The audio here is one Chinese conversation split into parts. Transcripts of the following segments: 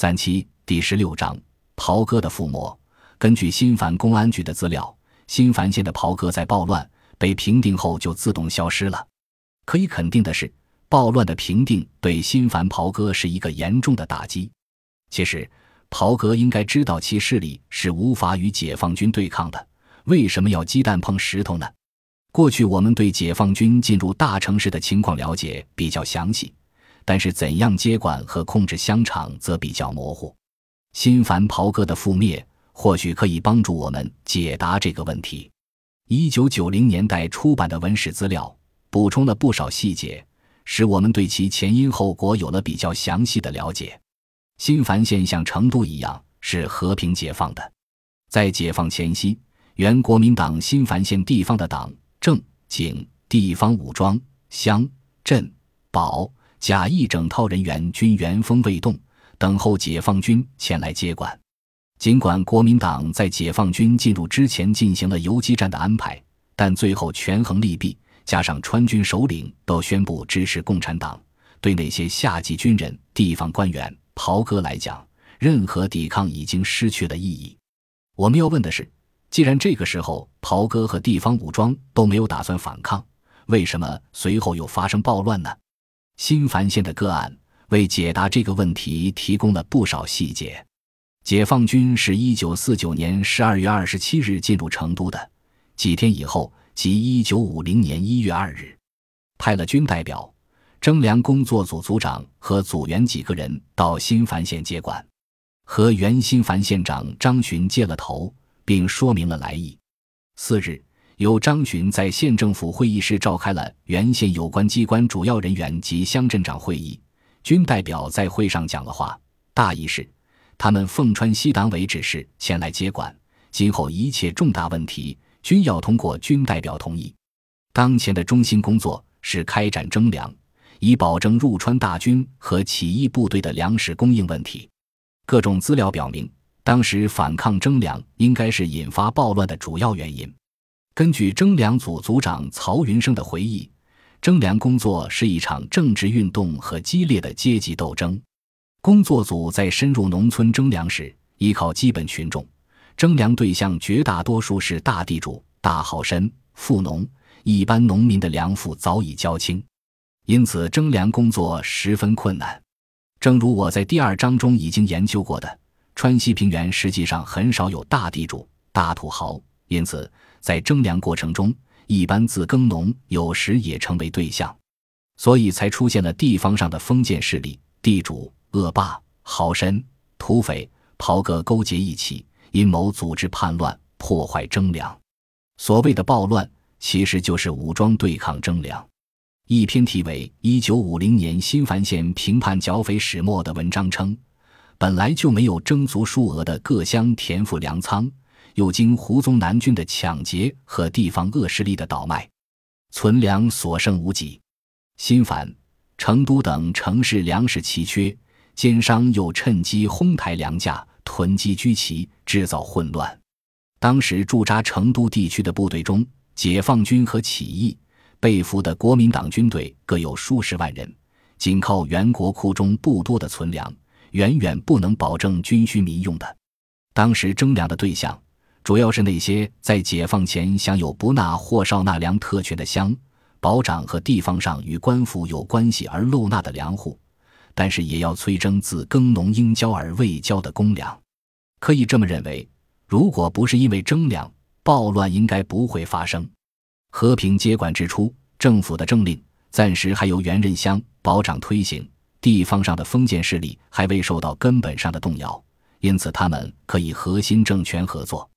三七第十六章袍哥的覆没。根据新繁公安局的资料，新繁县的袍哥在暴乱被平定后就自动消失了。可以肯定的是，暴乱的平定对新繁袍哥是一个严重的打击。其实，袍哥应该知道其势力是无法与解放军对抗的，为什么要鸡蛋碰石头呢？过去我们对解放军进入大城市的情况了解比较详细。但是，怎样接管和控制香肠则比较模糊。新繁袍哥的覆灭或许可以帮助我们解答这个问题。一九九零年代出版的文史资料补充了不少细节，使我们对其前因后果有了比较详细的了解。新繁县像成都一样是和平解放的，在解放前夕，原国民党新繁县地方的党政警、地方武装、乡镇保。甲一整套人员均原封未动，等候解放军前来接管。尽管国民党在解放军进入之前进行了游击战的安排，但最后权衡利弊，加上川军首领都宣布支持共产党，对那些下级军人、地方官员、袍哥来讲，任何抵抗已经失去了意义。我们要问的是，既然这个时候袍哥和地方武装都没有打算反抗，为什么随后又发生暴乱呢？新繁县的个案为解答这个问题提供了不少细节。解放军是一九四九年十二月二十七日进入成都的，几天以后，即一九五零年一月二日，派了军代表、征粮工作组组长和组员几个人到新繁县接管，和原新繁县长张巡接了头，并说明了来意。次日。由张巡在县政府会议室召开了原县有关机关主要人员及乡镇长会议，军代表在会上讲了话，大意是：他们奉川西党委指示前来接管，今后一切重大问题均要通过军代表同意。当前的中心工作是开展征粮，以保证入川大军和起义部队的粮食供应问题。各种资料表明，当时反抗征粮应该是引发暴乱的主要原因。根据征粮组组长曹云生的回忆，征粮工作是一场政治运动和激烈的阶级斗争。工作组在深入农村征粮时，依靠基本群众，征粮对象绝大多数是大地主、大豪绅、富农，一般农民的粮赋早已交清，因此征粮工作十分困难。正如我在第二章中已经研究过的，川西平原实际上很少有大地主、大土豪，因此。在征粮过程中，一般自耕农有时也成为对象，所以才出现了地方上的封建势力、地主、恶霸、豪绅、土匪、袍哥勾结一起，阴谋组织叛乱，破坏征粮。所谓的暴乱，其实就是武装对抗征粮。一篇题为《一九五零年新繁县平叛剿匪始末》的文章称，本来就没有征足数额的各乡田赋粮仓。又经胡宗南军的抢劫和地方恶势力的倒卖，存粮所剩无几。新繁、成都等城市粮食奇缺，奸商又趁机哄抬粮价，囤积居奇，制造混乱。当时驻扎成都地区的部队中，解放军和起义被俘的国民党军队各有数十万人，仅靠原国库中不多的存粮，远远不能保证军需民用的。当时征粮的对象。主要是那些在解放前享有不纳或少纳粮特权的乡保长和地方上与官府有关系而漏纳的粮户，但是也要催征自耕农应交而未交的公粮。可以这么认为，如果不是因为征粮，暴乱应该不会发生。和平接管之初，政府的政令暂时还由原任乡保长推行，地方上的封建势力还未受到根本上的动摇，因此他们可以和新政权合作。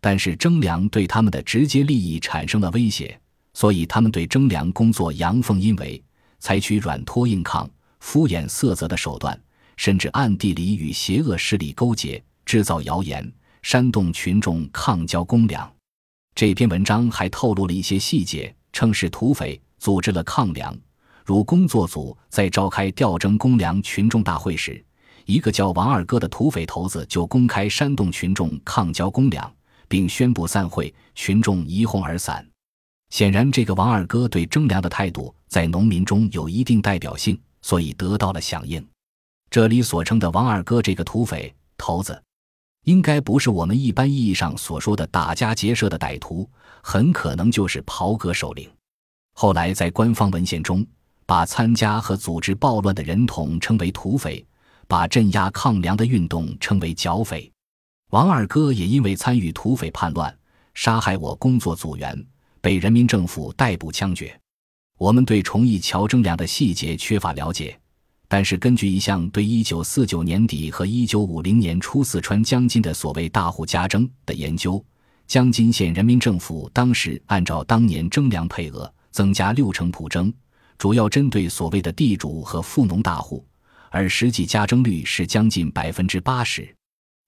但是征粮对他们的直接利益产生了威胁，所以他们对征粮工作阳奉阴违，采取软拖硬抗、敷衍塞责的手段，甚至暗地里与邪恶势力勾结，制造谣言，煽动群众抗交公粮。这篇文章还透露了一些细节，称是土匪组织了抗粮，如工作组在召开调征公粮群众大会时，一个叫王二哥的土匪头子就公开煽动群众抗交公粮。并宣布散会，群众一哄而散。显然，这个王二哥对征粮的态度在农民中有一定代表性，所以得到了响应。这里所称的王二哥这个土匪头子，应该不是我们一般意义上所说的打家劫舍的歹徒，很可能就是袍哥首领。后来在官方文献中，把参加和组织暴乱的人统称为土匪，把镇压抗粮的运动称为剿匪。王二哥也因为参与土匪叛乱，杀害我工作组员，被人民政府逮捕枪决。我们对崇义桥征粮的细节缺乏了解。但是，根据一项对1949年底和1950年初四川江津的所谓“大户家征”的研究，江津县人民政府当时按照当年征粮配额增加六成普征，主要针对所谓的地主和富农大户，而实际加征率是将近百分之八十，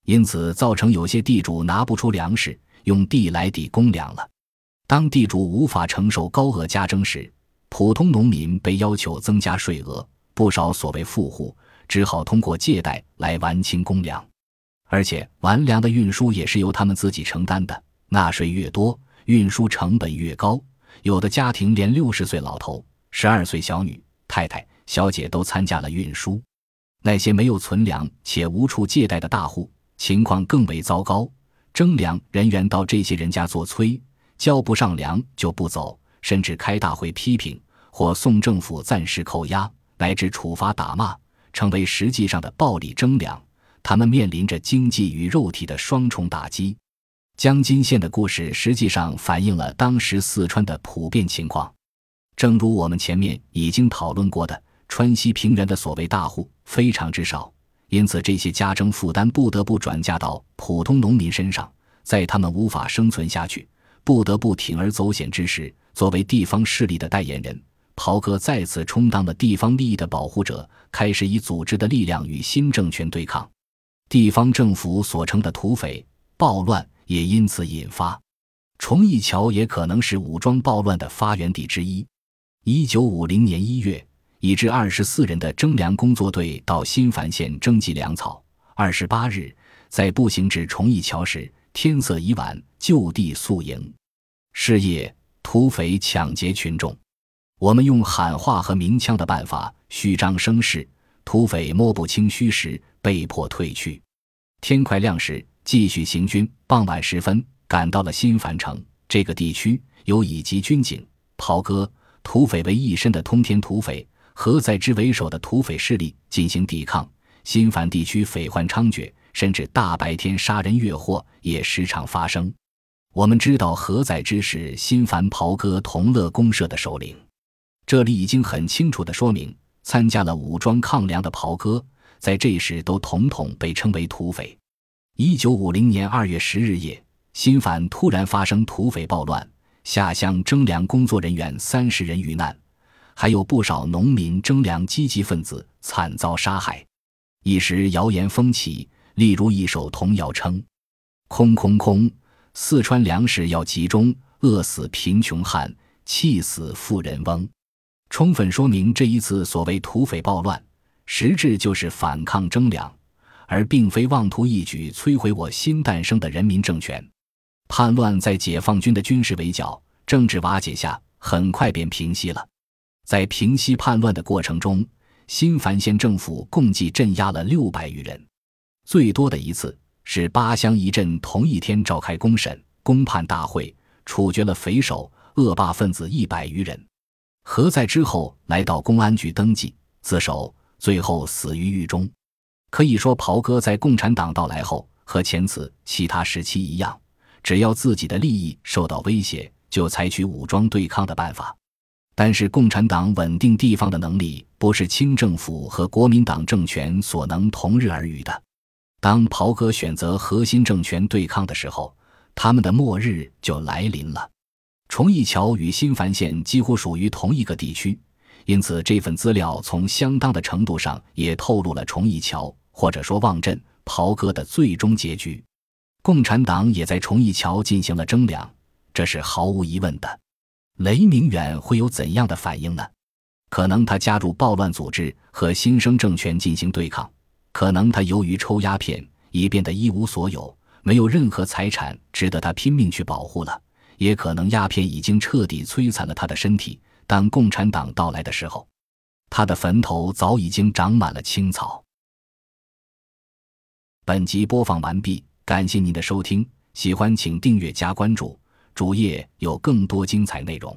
因此造成有些地主拿不出粮食，用地来抵公粮了。当地主无法承受高额加征时，普通农民被要求增加税额。不少所谓富户只好通过借贷来完清公粮，而且完粮的运输也是由他们自己承担的。纳税越多，运输成本越高。有的家庭连六十岁老头、十二岁小女、太太、小姐都参加了运输。那些没有存粮且无处借贷的大户，情况更为糟糕。征粮人员到这些人家做催，交不上粮就不走，甚至开大会批评或送政府暂时扣押。乃至处罚打骂，成为实际上的暴力征粮。他们面临着经济与肉体的双重打击。江津县的故事实际上反映了当时四川的普遍情况。正如我们前面已经讨论过的，川西平原的所谓大户非常之少，因此这些家征负担不得不转嫁到普通农民身上。在他们无法生存下去，不得不铤而走险之时，作为地方势力的代言人。袍哥再次充当了地方利益的保护者，开始以组织的力量与新政权对抗，地方政府所称的土匪暴乱也因此引发。崇义桥也可能是武装暴乱的发源地之一。一九五零年一月，已至二十四人的征粮工作队到新繁县征集粮草。二十八日，在步行至崇义桥时，天色已晚，就地宿营。是夜，土匪抢劫群众。我们用喊话和鸣枪的办法虚张声势，土匪摸不清虚实，被迫退去。天快亮时，继续行军。傍晚时分，赶到了新繁城这个地区，有以及军警、袍哥、土匪为一身的通天土匪何在之为首的土匪势力进行抵抗。新繁地区匪患猖獗，甚至大白天杀人越货也时常发生。我们知道何在之是新繁袍哥同乐公社的首领。这里已经很清楚地说明，参加了武装抗粮的袍哥，在这时都统统被称为土匪。一九五零年二月十日夜，新繁突然发生土匪暴乱，下乡征粮工作人员三十人遇难，还有不少农民征粮积极分子惨遭杀害。一时谣言风起，例如一首童谣称：“空空空，四川粮食要集中，饿死贫穷汉，气死富人翁。”充分说明这一次所谓土匪暴乱，实质就是反抗征粮，而并非妄图一举摧毁我新诞生的人民政权。叛乱在解放军的军事围剿、政治瓦解下，很快便平息了。在平息叛乱的过程中，新繁县政府共计镇压了六百余人，最多的一次是八乡一镇同一天召开公审、公判大会，处决了匪首、恶霸分子一百余人。何在之后来到公安局登记自首，最后死于狱中。可以说，袍哥在共产党到来后，和前次其他时期一样，只要自己的利益受到威胁，就采取武装对抗的办法。但是，共产党稳定地方的能力不是清政府和国民党政权所能同日而语的。当袍哥选择核心政权对抗的时候，他们的末日就来临了。崇义桥与新繁县几乎属于同一个地区，因此这份资料从相当的程度上也透露了崇义桥或者说望镇袍哥的最终结局。共产党也在崇义桥进行了征粮，这是毫无疑问的。雷明远会有怎样的反应呢？可能他加入暴乱组织和新生政权进行对抗；可能他由于抽鸦片已变得一无所有，没有任何财产值得他拼命去保护了。也可能鸦片已经彻底摧残了他的身体。当共产党到来的时候，他的坟头早已经长满了青草。本集播放完毕，感谢您的收听，喜欢请订阅加关注，主页有更多精彩内容。